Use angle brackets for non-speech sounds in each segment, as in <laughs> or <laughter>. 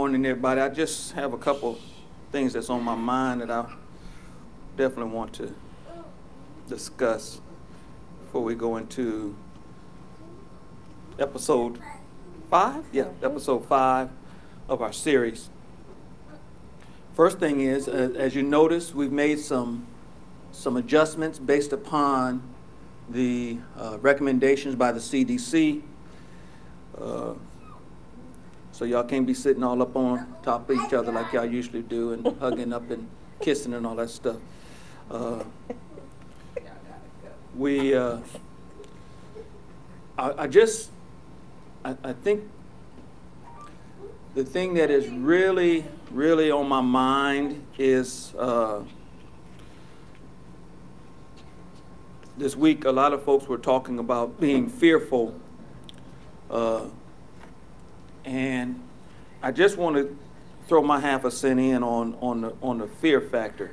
morning, everybody. I just have a couple things that's on my mind that I definitely want to discuss before we go into episode five? Yeah, episode five of our series. First thing is, uh, as you notice, we've made some some adjustments based upon the uh, recommendations by the CDC. Uh, so y'all can't be sitting all up on top of each other like y'all usually do and <laughs> hugging up and kissing and all that stuff. Uh, we, uh, I, I, just, I, I think the thing that is really, really on my mind is uh, this week, a lot of folks were talking about being fearful. Uh, and I just want to throw my half a cent in on, on, the, on the fear factor.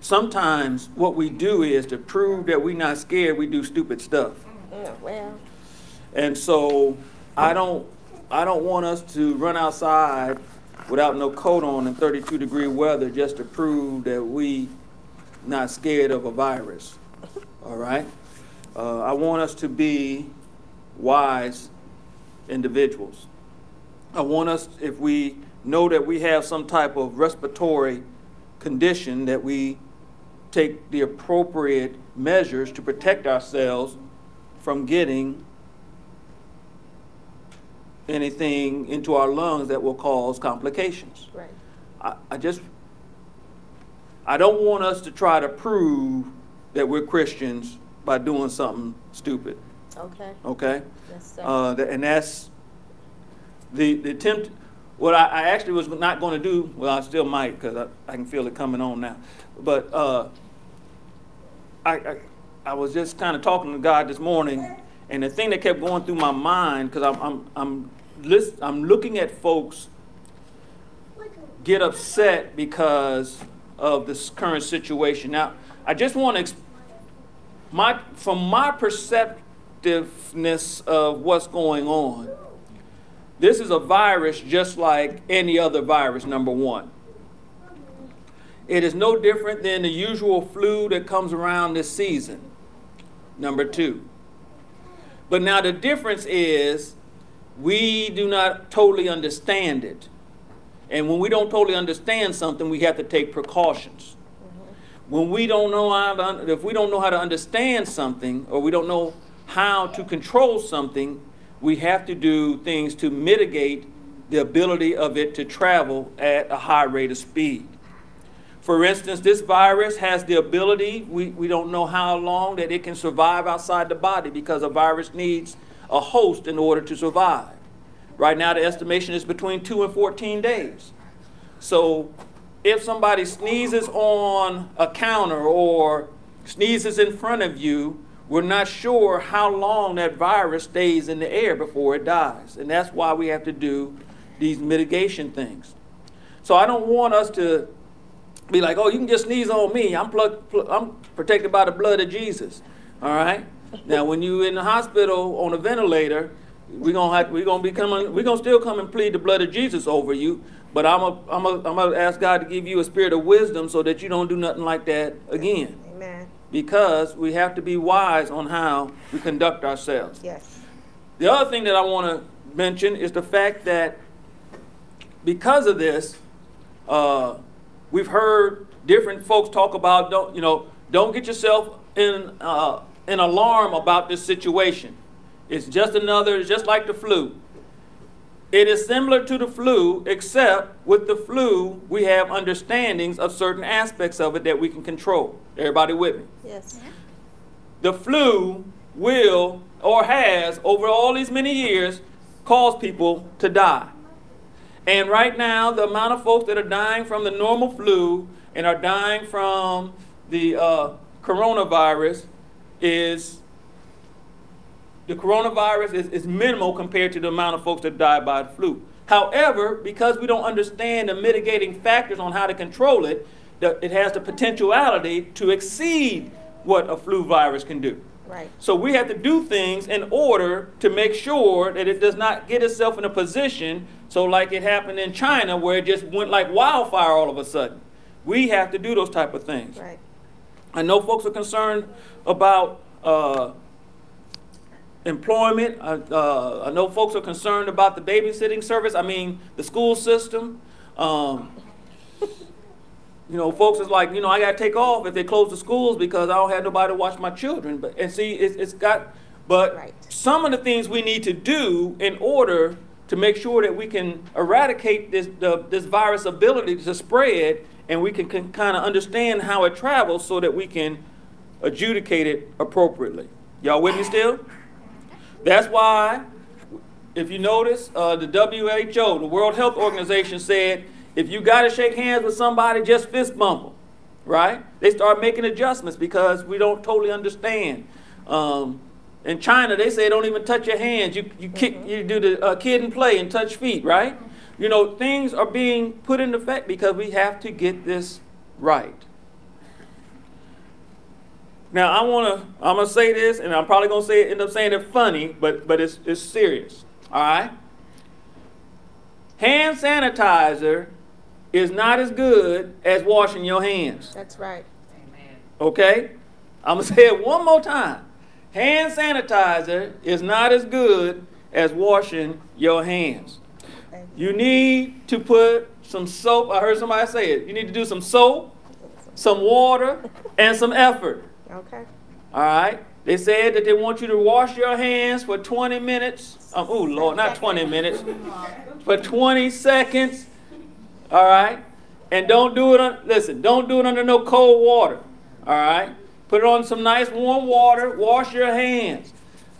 Sometimes what we do is to prove that we're not scared, we do stupid stuff. Yeah, well. And so I don't, I don't want us to run outside without no coat on in 32 degree weather just to prove that we not scared of a virus. All right? Uh, I want us to be wise individuals. I want us, if we know that we have some type of respiratory condition, that we take the appropriate measures to protect ourselves from getting anything into our lungs that will cause complications. Right. I, I just, I don't want us to try to prove that we're Christians by doing something stupid. Okay. Okay? Yes, sir. Uh, th- and that's the, the attempt. What I, I actually was not going to do, well, I still might because I, I can feel it coming on now. But uh, I, I, I was just kind of talking to God this morning, and the thing that kept going through my mind, because I'm, I'm, I'm, list, I'm looking at folks get upset because of this current situation. Now, I just want to, exp- my, from my perceptiveness of what's going on, this is a virus just like any other virus, number one. It is no different than the usual flu that comes around this season, number two. But now the difference is we do not totally understand it. And when we don't totally understand something, we have to take precautions. When we don't know how to, if we don't know how to understand something or we don't know how to control something, we have to do things to mitigate the ability of it to travel at a high rate of speed. For instance, this virus has the ability, we, we don't know how long that it can survive outside the body because a virus needs a host in order to survive. Right now, the estimation is between 2 and 14 days. So, if somebody sneezes on a counter or sneezes in front of you, we're not sure how long that virus stays in the air before it dies. And that's why we have to do these mitigation things. So, I don't want us to be like, oh, you can just sneeze on me. I'm, plugged, pl- I'm protected by the blood of Jesus. All right? now, when you're in the hospital on a ventilator, we're gonna have we're gonna be coming we're gonna still come and plead the blood of Jesus over you. But I'm a, I'm a, I'm gonna ask God to give you a spirit of wisdom so that you don't do nothing like that again. Because we have to be wise on how we conduct ourselves. Yes. The other thing that I want to mention is the fact that because of this, uh, we've heard different folks talk about don't you know don't get yourself in uh, an alarm about this situation. It's just another, it's just like the flu. It is similar to the flu, except with the flu, we have understandings of certain aspects of it that we can control. Everybody with me? Yes. The flu will or has, over all these many years, caused people to die. And right now, the amount of folks that are dying from the normal flu and are dying from the uh, coronavirus is the coronavirus is, is minimal compared to the amount of folks that die by the flu. However, because we don't understand the mitigating factors on how to control it, the, it has the potentiality to exceed what a flu virus can do. Right. So we have to do things in order to make sure that it does not get itself in a position So, like it happened in China, where it just went like wildfire all of a sudden. We have to do those type of things. Right. I know folks are concerned about uh, employment. I, uh, I know folks are concerned about the babysitting service. I mean, the school system. Um, you know, folks is like, you know, I got to take off if they close the schools because I don't have nobody to watch my children. But and see, it's, it's got. But Right. some of the things we need to do in order to make sure that we can eradicate this the, this virus ability to spread, and we can, can kind of understand how it travels, so that we can adjudicate it appropriately. Y'all with me still? That's why, if you notice, uh, the WHO, the World Health Organization, said if you got to shake hands with somebody, just fist bump them, right? They start making adjustments because we don't totally understand. Um, in China, they say don't even touch your hands. You, you kick, you do the uh, Kid 'n Play and touch feet, right? You know, things are being put into effect because we have to get this right. Now I want to. I'm gonna say this, and I'm probably gonna say end up saying it funny, but but it's it's serious. All right. Hand sanitizer is not as good as washing your hands. That's right. Amen. Okay. I'm gonna <laughs> say it one more time. Hand sanitizer is not as good as washing your hands. Thank You need to put some soap. I heard somebody say it. You need to do some soap, some water, and some effort. Okay. All right. They said that they want you to wash your hands for 20 minutes. Um, oh, Lord, not 20 minutes. <laughs> For 20 seconds. All right. And don't do it on, listen, don't do it under no cold water. All right. Put it on some nice warm water. Wash your hands.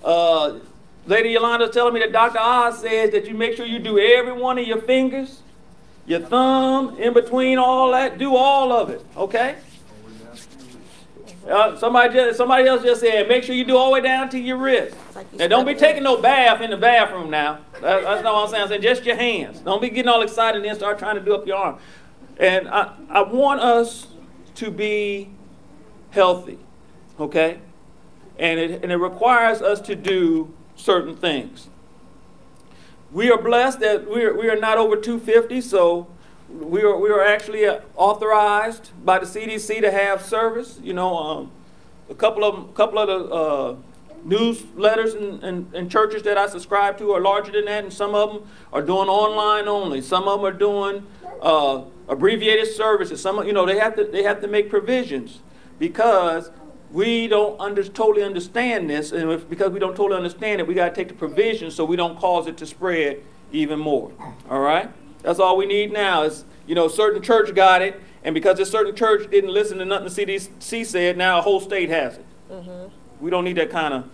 Uh, Lady Yolanda's telling me that Dr. Oz says that you make sure you do every one of your fingers, your thumb, in between all that. Do all of it. Okay? Uh, somebody just, somebody else just said, make sure you do all the way down to your wrist. like you Now, don't be taking no bath in the bathroom now. That, that's not what I'm saying. I'm saying just your hands. Don't be getting all excited and then start trying to do up your arm. And I, I want us to be healthy, okay? And it, and it requires us to do certain things. We are blessed that we are, we are not over 250, so we are, we are actually authorized by the CDC to have service. You know, um, a couple of couple of the uh, newsletters and, and, and churches that I subscribe to are larger than that, and some of them are doing online only. Some of them are doing uh, abbreviated services. Some, you know, they have to they have to make provisions because we don't under, totally understand this, and if, because we don't totally understand it, we got to take the provisions so we don't cause it to spread even more. All right, that's all we need now. Is you know, certain church got it, and because this certain church didn't listen to nothing the CDC said, now a whole state has it. Mm-hmm. We don't need that kind of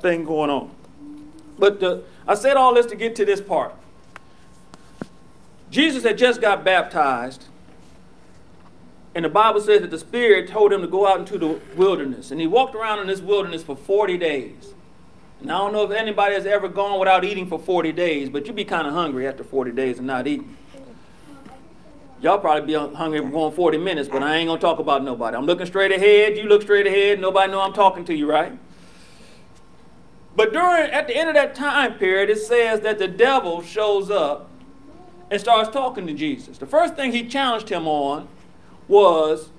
thing going on. But the, I said all this to get to this part. Jesus had just got baptized, and the Bible says that the Spirit told him to go out into the wilderness. And he walked around in this wilderness for 40 days. And I don't know if anybody has ever gone without eating for 40 days, but you'd be kind of hungry after 40 days of not eating. Y'all probably be hungry for going 40 minutes, but I ain't gonna talk about nobody. I'm looking straight ahead, you look straight ahead, nobody know I'm talking to you, right? But during at the end of that time period, it says that the devil shows up and starts talking to Jesus. The first thing he challenged him on was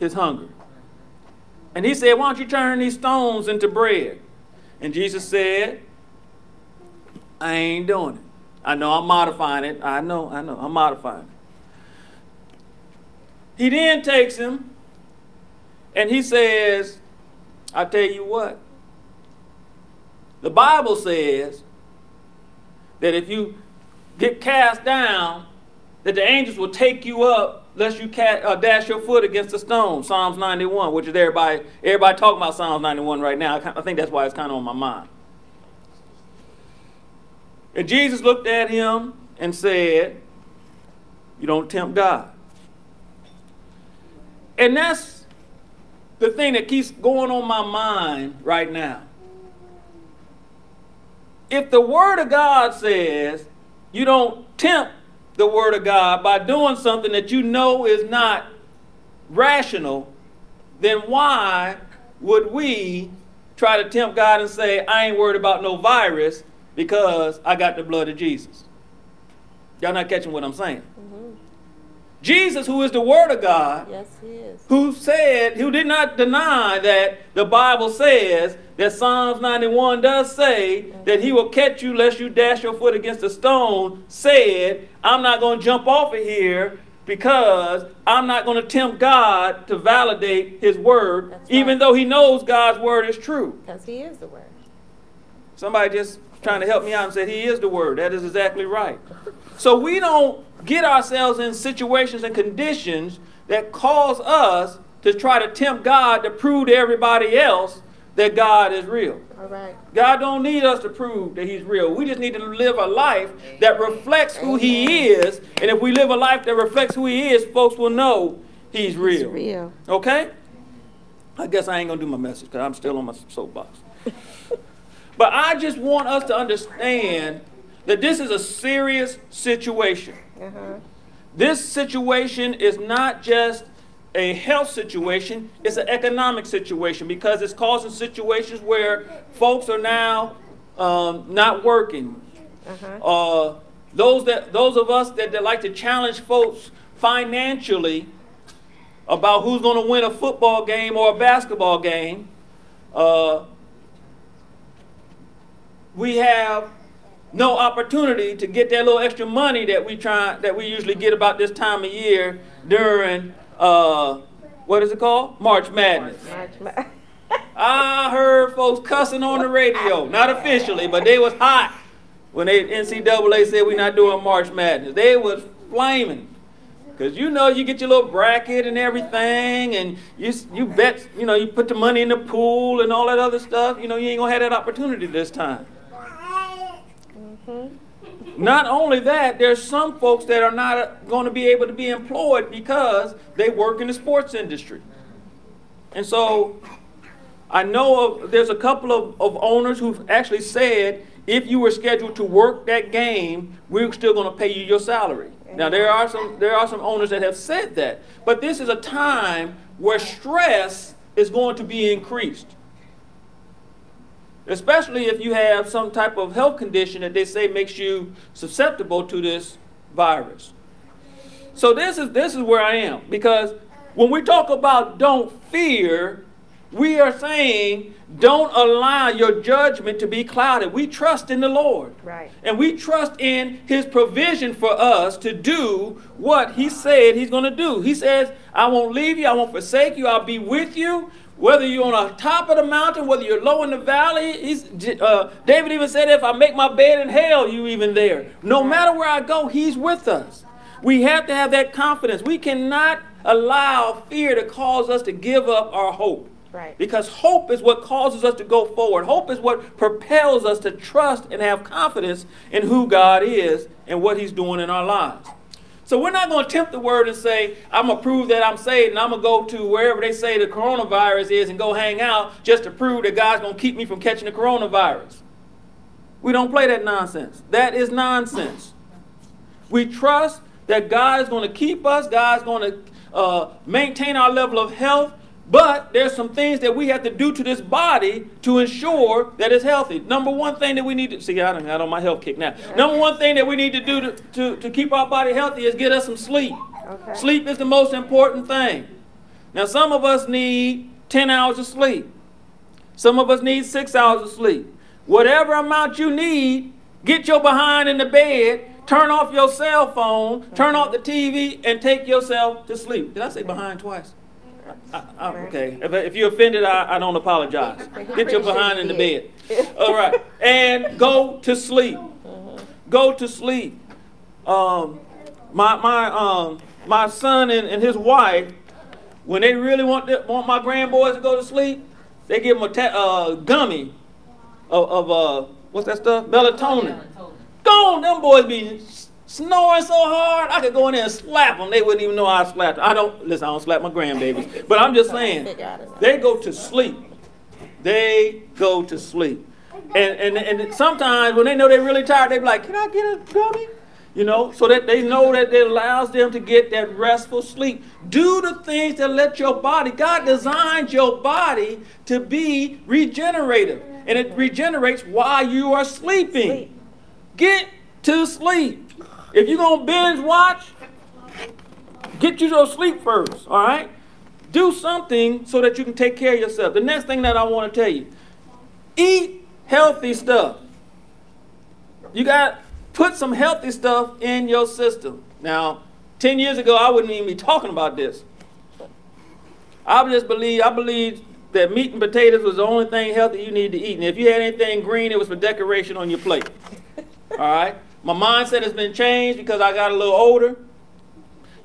his hunger. And he said, Why don't you turn these stones into bread? And Jesus said, I ain't doing it. I know I'm modifying it. I know, I know, I'm modifying it. He then takes him and he says, I tell you what, the Bible says that if you get cast down, that the angels will take you up lest you ca- uh, dash your foot against a stone. Psalms 91, which is everybody, everybody talking about Psalms 91 right now. I, I think that's why it's kind of on my mind. And Jesus looked at him and said, You don't tempt God. And that's the thing that keeps going on my mind right now. If the Word of God says you don't tempt the Word of God by doing something that you know is not rational, then why would we try to tempt God and say, I ain't worried about no virus because I got the blood of Jesus. Y'all not catching what I'm saying? Jesus, who is the Word of God, yes, he is. who said, who did not deny that the Bible says that Psalms 91 does say mm-hmm. that he will catch you lest you dash your foot against a stone, said, I'm not going to jump off of here because I'm not going to tempt God to validate his word, right. even though he knows God's word is true. Because he is the word. Somebody just trying to help me out and said he is the word. That is exactly right. So we don't get ourselves in situations and conditions that cause us to try to tempt God to prove to everybody else that God is real. All right. God don't need us to prove that he's real. We just need to live a life that reflects who he is. And if we live a life that reflects who he is, folks will know he's real. He's real. Okay? I guess I ain't going to do my message because I'm still on my soapbox. but I just want us to understand that this is a serious situation. Uh-huh. This situation is not just a health situation, it's an economic situation because it's causing situations where folks are now um, not working. Uh-huh. Uh, those that those of us that, that like to challenge folks financially about who's going to win a football game or a basketball game, uh, we have no opportunity to get that little extra money that we try that we usually get about this time of year during uh, what is it called? March Madness. March Madness. <laughs> I heard folks cussing on the radio, not officially, but they was hot when they NCAA said we're not doing March Madness. They was flaming. Cause you know you get your little bracket and everything, and you you bet you know you put the money in the pool and all that other stuff. You know you ain't gonna have that opportunity this time. Not only that, there's some folks that are not uh, going to be able to be employed because they work in the sports industry. And so I know of, there's a couple of, of owners who've actually said if you were scheduled to work that game, we're still going to pay you your salary. Now there are some there are some owners that have said that, but this is a time where stress is going to be increased especially if you have some type of health condition that they say makes you susceptible to this virus. So this is this is where I am because when we talk about don't fear, we are saying don't allow your judgment to be clouded. We trust in the Lord. Right. And we trust in his provision for us to do what he said he's going to do. He says, I won't leave you, I won't forsake you, I'll be with you. Whether you're on the top of the mountain, whether you're low in the valley, he's, uh, David even said, if I make my bed in hell, you even there. No matter where I go, he's with us. We have to have that confidence. We cannot allow fear to cause us to give up our hope. Right. Because hope is what causes us to go forward. Hope is what propels us to trust and have confidence in who God is and what He's doing in our lives. So we're not going to tempt the word and say, I'm going to prove that I'm saved and I'm going to go to wherever they say the coronavirus is and go hang out just to prove that God's going to keep me from catching the coronavirus. We don't play that nonsense. That is nonsense. We trust that God is going to keep us, God's going to uh, maintain our level of health, but there's some things that we have to do to this body to ensure that it's healthy. Number one thing that we need to see, I don't got on my health kick now. Number one thing that we need to do to, to, to keep our body healthy is get us some sleep. Okay. Sleep is the most important thing. Now, some of us need 10 hours of sleep. Some of us need six hours of sleep. Whatever amount you need, get your behind in the bed, turn off your cell phone, turn off the TV, and take yourself to sleep. Did I say behind twice? I, I, okay. If, if you're offended, I, I don't apologize. <laughs> Get your behind in the bed. All right. And go to sleep. Go to sleep. Um, my my um my son and, and his wife, when they really want to, want my grandboys to go to sleep, they give them a ta- uh, gummy of, of uh what's that stuff? Melatonin. Go on, them boys be snoring so hard, I could go in there and slap them. They wouldn't even know I slapped them. I don't, listen, I don't slap my grandbabies. But I'm just saying, they go to sleep. They go to sleep. And, and, and sometimes when they know they're really tired, they be like, can I get a gummy? You know, so that they know that it allows them to get that restful sleep. Do the things that let your body, God designed your body to be regenerative. and it regenerates while you are sleeping. Sleep. Get to sleep. If you're going to binge watch, get you sleep first, all right? Do something so that you can take care of yourself. The next thing that I want to tell you eat healthy stuff. You got put some healthy stuff in your system. Now, 10 years ago, I wouldn't even be talking about this. I just believe, I believe that meat and potatoes was the only thing healthy you needed to eat. And if you had anything green, it was for decoration on your plate. All right? My mindset has been changed because I got a little older.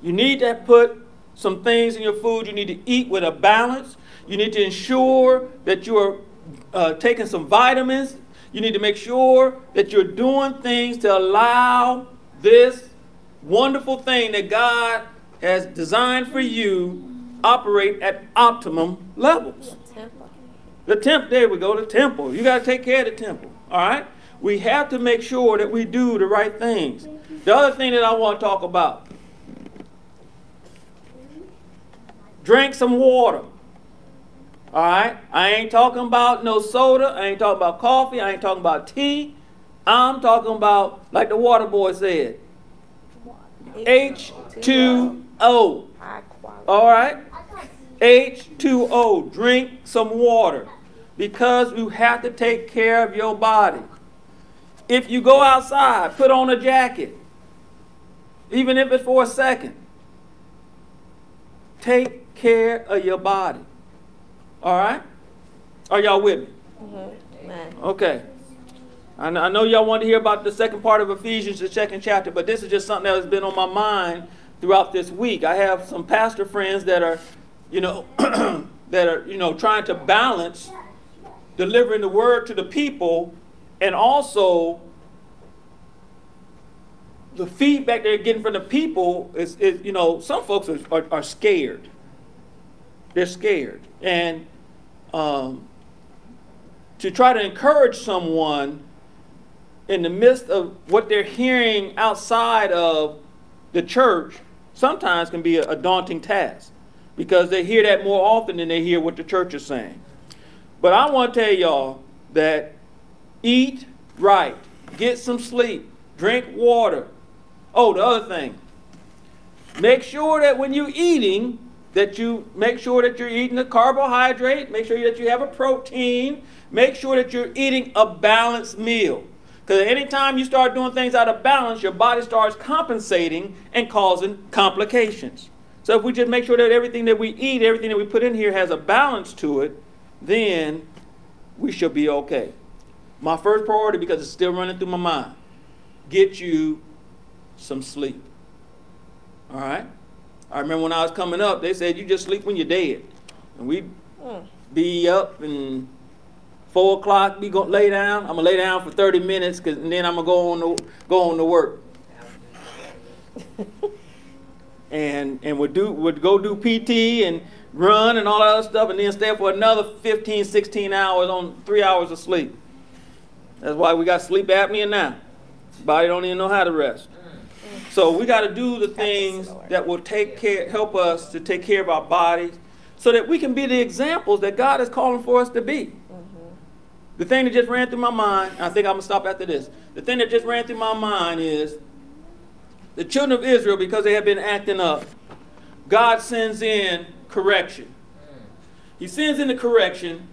You need to put some things in your food. You need to eat with a balance. You need to ensure that you are uh, taking some vitamins. You need to make sure that you're doing things to allow this wonderful thing that God has designed for you operate at optimum levels. The temple. The temple, there we go, the temple. You got to take care of the temple, all right? We have to make sure that we do the right things. The other thing that I want to talk about drink some water. All right? I ain't talking about no soda. I ain't talking about coffee. I ain't talking about tea. I'm talking about, like the water boy said, H2O. All right? H2O. Drink some water because you have to take care of your body. If you go outside, put on a jacket, even if it's for a second. Take care of your body. All right? Are y'all with me? Mm-hmm. Okay. I know y'all want to hear about the second part of Ephesians, the second chapter, but this is just something that has been on my mind throughout this week. I have some pastor friends that are, you know, <clears throat> that are, you know, trying to balance delivering the word to the people and also the feedback they're getting from the people is, is you know, some folks are, are, are scared. They're scared. And um, to try to encourage someone in the midst of what they're hearing outside of the church sometimes can be a, a, daunting task because they hear that more often than they hear what the church is saying. But I want to tell y'all that eat right, get some sleep, drink water. Oh, the other thing, make sure that when you're eating, that you make sure that you're eating a carbohydrate, make sure that you have a protein, make sure that you're eating a balanced meal. Because anytime you start doing things out of balance, your body starts compensating and causing complications. So if we just make sure that everything that we eat, everything that we put in here has a balance to it, then we should be okay. My first priority, because it's still running through my mind, get you some sleep. All right? I remember when I was coming up, they said you just sleep when you're dead. And we'd mm. be up and four o'clock, we gonna lay down. I'm gonna lay down for 30 minutes, cause, and then I'm gonna go on to go on to work. <laughs> and and would do would go do PT and run and all that other stuff, and then stay for another 15, 16 hours on three hours of sleep. That's why we got sleep apnea now. Body don't even know how to rest. So we got to do the things that will take care, help us to take care of our bodies, so that we can be the examples that God is calling for us to be. Mm-hmm. The thing that just ran through my mind, I think I'm gonna stop after this. The thing that just ran through my mind is the children of Israel, because they have been acting up, God sends in correction. He sends in the correction,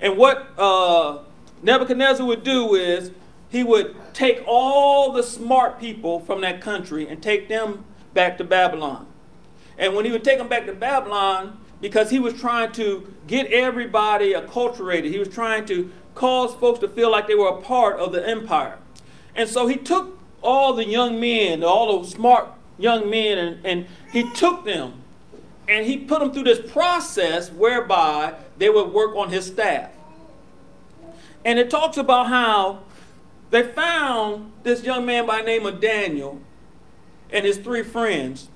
and what uh, Nebuchadnezzar would do is he would take all the smart people from that country and take them back to Babylon. And when he would take them back to Babylon, because he was trying to get everybody acculturated, he was trying to cause folks to feel like they were a part of the empire. And so he took all the young men, all those smart young men, and, and he took them and he put them through this process whereby they would work on his staff. And it talks about how they found this young man by name of Daniel and his three friends.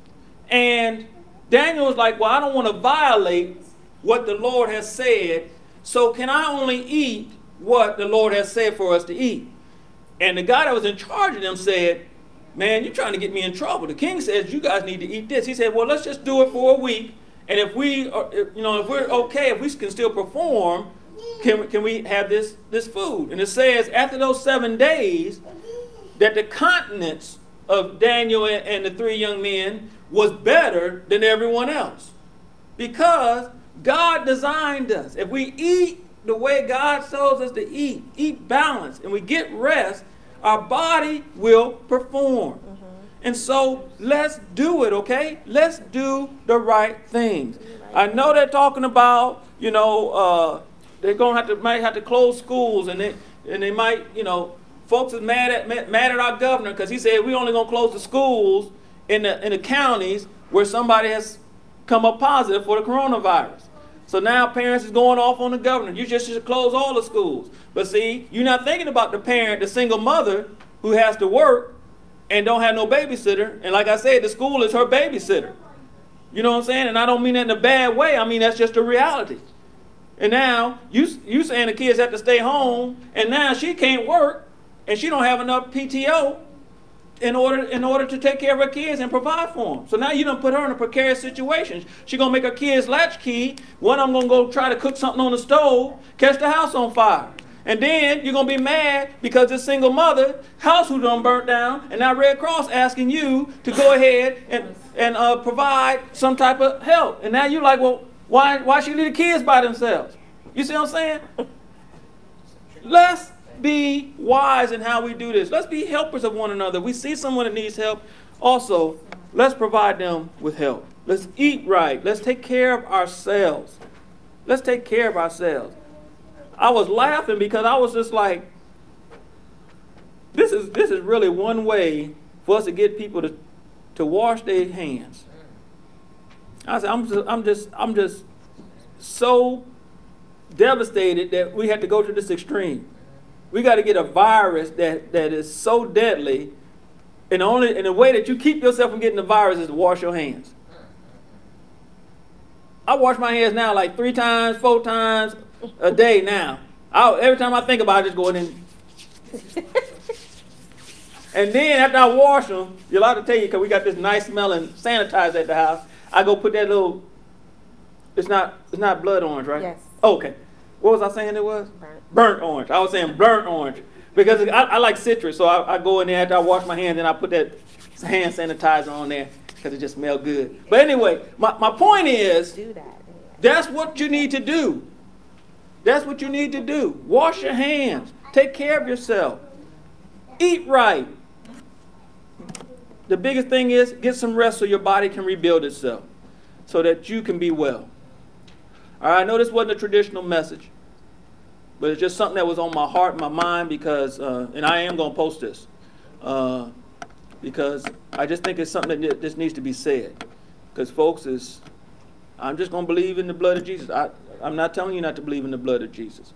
And Daniel was like, Well, I don't want to violate what the Lord has said, so can I only eat what the Lord has said for us to eat? And the guy that was in charge of them said, Man, you're trying to get me in trouble. The king says you guys need to eat this. He said, Well, let's just do it for a week. And if we, are, you know, if we're okay, if we can still perform, can, can we have this, this food? And it says, after those seven days, that the continence of Daniel and, and the three young men was better than everyone else. Because God designed us. If we eat the way God tells us to eat, eat balanced, and we get rest, our body will perform. Mm-hmm. And so let's do it, okay? Let's do the right things. I know they're talking about, you know, uh, they're gonna have to might have to close schools, and they and they might, you know, folks is mad at mad at our governor because he said we only gonna close the schools in the in the counties where somebody has come up positive for the coronavirus. So now parents is going off on the governor. You just should close all the schools. But see, you're not thinking about the parent, the single mother who has to work and don't have no babysitter. And like I said, the school is her babysitter. You know what I'm saying? And I don't mean that in a bad way. I mean that's just a reality. And now you you saying the kids have to stay home, and now she can't work, and she don't have enough PTO in order in order to take care of her kids and provide for them. So now you don't put her in a precarious situation. She gonna make her kids latchkey. One them gonna go try to cook something on the stove, catch the house on fire. And then you're gonna be mad because this single mother house who done burnt down, and now Red Cross asking you to go ahead and and uh, provide some type of help. And now you're like, well, why why should leave the kids by themselves? You see what I'm saying? Let's be wise in how we do this. Let's be helpers of one another. We see someone that needs help. Also, let's provide them with help. Let's eat right. Let's take care of ourselves. Let's take care of ourselves. I was laughing because I was just like, this is this is really one way for us to get people to, to wash their hands. I said, I'm just, I'm just, I'm just so devastated that we had to go to this extreme. We got to get a virus that, that is so deadly, and only and the way that you keep yourself from getting the virus is to wash your hands. I wash my hands now like three times, four times a day now. I, every time I think about it, I just go in. and <laughs> then after I wash them, you're allowed to tell you because we got this nice smelling sanitizer at the house. I go put that little. It's not. It's not blood orange, right? Yes. Oh, okay. What was I saying? It was Burnt. burnt orange. I was saying burnt orange because I, I like citrus, so I, I, go in there after I wash my hands and I put that hand sanitizer on there because it just smells good. But anyway, my, my point is Do that. that's what you need to do. That's what you need to do. Wash your hands. Take care of yourself. Eat right. The biggest thing is get some rest so your body can rebuild itself so that you can be well. All right, I know this wasn't a traditional message, but it's just something that was on my heart, my mind, because, uh, and I am going to post this, uh, because I just think it's something that just needs to be said. Because, folks, is I'm just going to believe in the blood of Jesus. I, I'm not telling you not to believe in the blood of Jesus.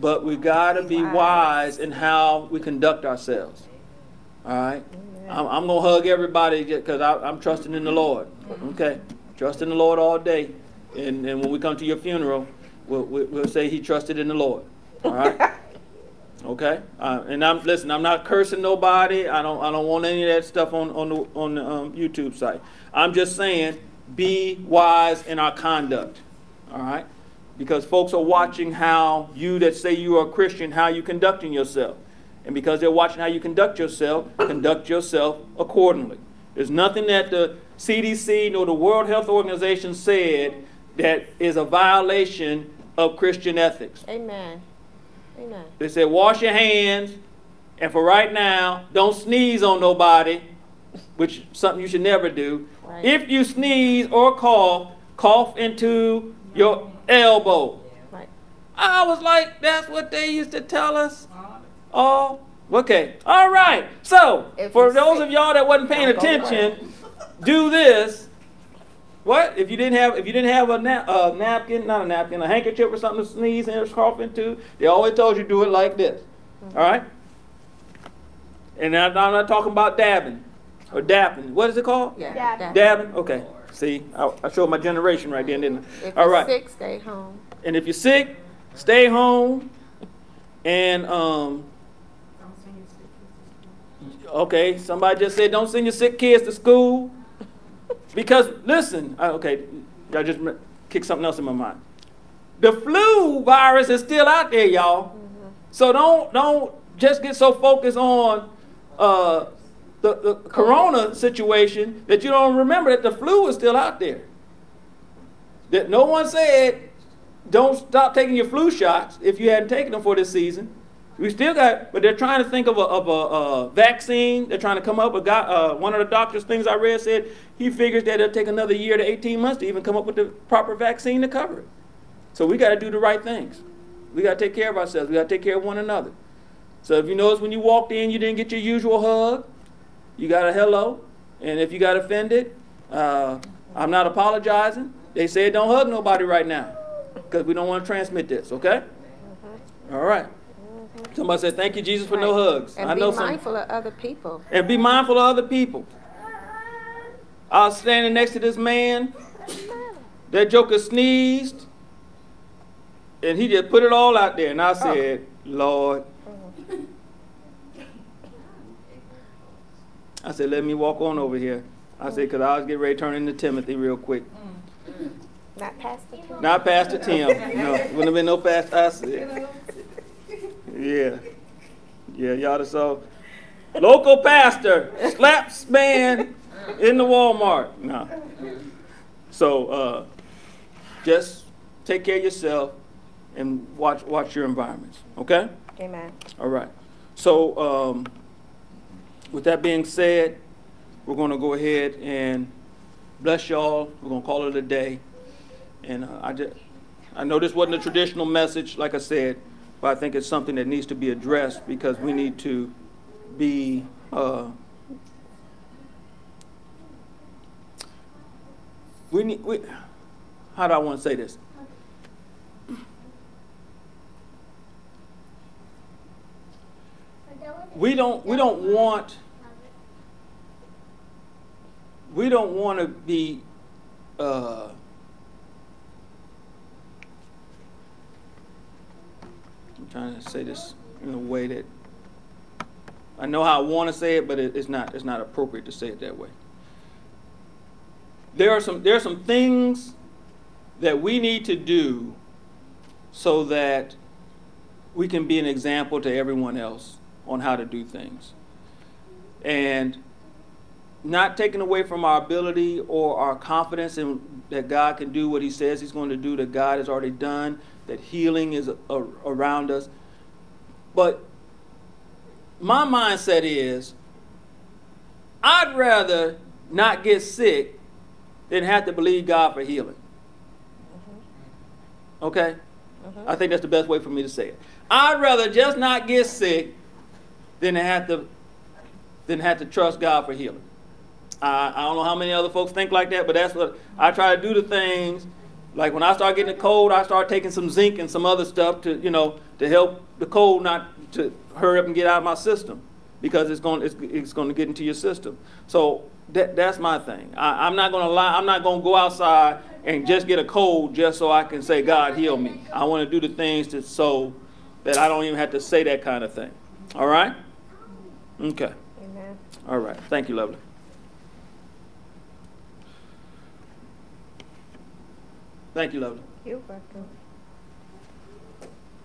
But we got to be wise in how we conduct ourselves. All right? I'm, I'm going to hug everybody because I'm trusting in the Lord. Okay? Trust in the Lord all day. And, and when we come to your funeral, we'll, we'll say he trusted in the Lord. All right? <laughs> Okay, uh, and I'm listen. I'm not cursing nobody. I don't. I don't want any of that stuff on on the on the um, YouTube site. I'm just saying, be wise in our conduct. All right, because folks are watching how you that say you are a Christian, how you conducting yourself, and because they're watching how you conduct yourself, conduct yourself accordingly. There's nothing that the CDC nor the World Health Organization said that is a violation of Christian ethics. Amen. Amen. They said, wash your hands, and for right now, don't sneeze on nobody, which is something you should never do. Right. If you sneeze or cough, cough into your elbow. Right. I was like, that's what they used to tell us. Oh, okay. All right. So, if for those of y'all that wasn't paying attention, do this what if you didn't have if you didn't have a na- uh, napkin, not a napkin, a handkerchief or something to sneeze and cough into? They always told you do it like this. Mm-hmm. All right. And I'm not talking about dabbing or dapping. What is it called? Yeah, dabbing. dabbing? Okay. See, I, I showed my generation right then, didn't I? If All right. sick, stay home. And if you're sick, stay home. And um. Okay, somebody just said don't send your sick kids to school. Because listen, okay, I just kicked something else in my mind. The flu virus is still out there, y'all. So don't don't just get so focused on uh, the, the corona situation that you don't remember that the flu is still out there. That no one said don't stop taking your flu shots if you hadn't taken them for this season. We still got, but they're trying to think of a, of a, uh vaccine. They're trying to come up with. got- Uh, one of the doctors' things I read said he figures that it'll take another year to 18 months to even come up with the proper vaccine to cover it. So we got to do the right things. We got to take care of ourselves. We got to take care of one another. So if you notice when you walked in, you didn't get your usual hug. You got a hello, and if you got offended, uh, I'm not apologizing. They said don't hug nobody right now because we don't want to transmit this. Okay? All right. Somebody said thank you Jesus for no hugs. And I be know some. mindful of other people. And be mindful of other people. I was standing next to this man. That joker sneezed. And he just put it all out there. And I oh. said, Lord. I said, let me walk on over here. I said, because I was getting ready to turn into Timothy real quick. Mm. Not Pastor Tim. Not Pastor Tim. No, wouldn't have been no Pastor. I said, yeah. Yeah, y'all just saw. Local pastor slaps man in the Walmart. No. So uh, just take care of yourself and watch watch your environments. Okay? Amen. All right. So um, with that being said, we're going to go ahead and bless y'all. We're going to call it a day. And uh, I just, I know this wasn't a traditional message, like I said, but I think it's something that needs to be addressed because we need to be. Uh, we need. We, how do I want to say this? We don't. We don't want. We don't want to be. Uh, Trying to say this in a way that I know how I want to say it, but it, it's not. It's not appropriate to say it that way. There are some. There are some things that we need to do so that we can be an example to everyone else on how to do things. And not taking away from our ability or our confidence in that God can do what He says He's going to do, that God has already done, that healing is a, around us. But my mindset is I'd rather not get sick than have to believe God for healing. Mm-hmm. Okay? Mm-hmm. I think that's the best way for me to say it. I'd rather just not get sick than to have to than have to trust God for healing. I, I don't know how many other folks think like that, but that's what I try to do the things. Like when I start getting a cold, I start taking some zinc and some other stuff to, you know, to help the cold not to hurry up and get out of my system because it's going it's, it's going to get into your system. So that, that's my thing. I, I'm not going to lie. I'm not going to go outside and just get a cold just so I can say God heal me. I want to do the things to so that I don't even have to say that kind of thing. All right? Okay. Amen. All right. Thank you, lovely. Thank you, lovely. You're welcome.